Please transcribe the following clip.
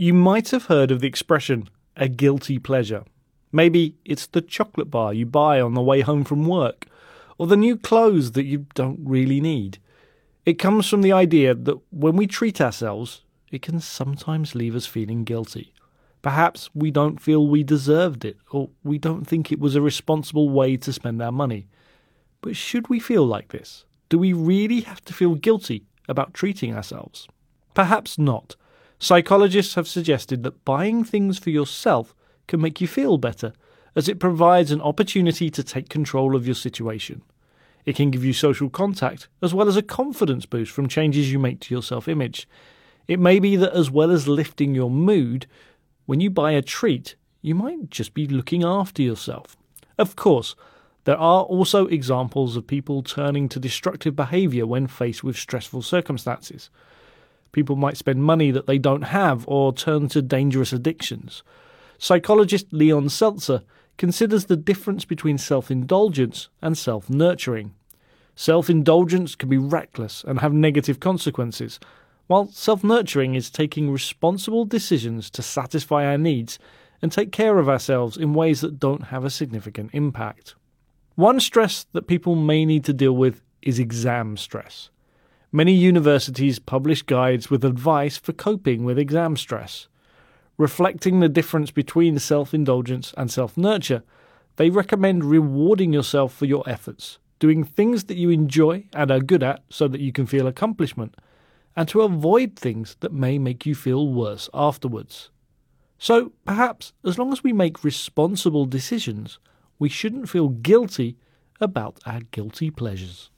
You might have heard of the expression, a guilty pleasure. Maybe it's the chocolate bar you buy on the way home from work, or the new clothes that you don't really need. It comes from the idea that when we treat ourselves, it can sometimes leave us feeling guilty. Perhaps we don't feel we deserved it, or we don't think it was a responsible way to spend our money. But should we feel like this? Do we really have to feel guilty about treating ourselves? Perhaps not. Psychologists have suggested that buying things for yourself can make you feel better, as it provides an opportunity to take control of your situation. It can give you social contact, as well as a confidence boost from changes you make to your self image. It may be that, as well as lifting your mood, when you buy a treat, you might just be looking after yourself. Of course, there are also examples of people turning to destructive behaviour when faced with stressful circumstances. People might spend money that they don't have or turn to dangerous addictions. Psychologist Leon Seltzer considers the difference between self indulgence and self nurturing. Self indulgence can be reckless and have negative consequences, while self nurturing is taking responsible decisions to satisfy our needs and take care of ourselves in ways that don't have a significant impact. One stress that people may need to deal with is exam stress. Many universities publish guides with advice for coping with exam stress. Reflecting the difference between self indulgence and self nurture, they recommend rewarding yourself for your efforts, doing things that you enjoy and are good at so that you can feel accomplishment, and to avoid things that may make you feel worse afterwards. So, perhaps, as long as we make responsible decisions, we shouldn't feel guilty about our guilty pleasures.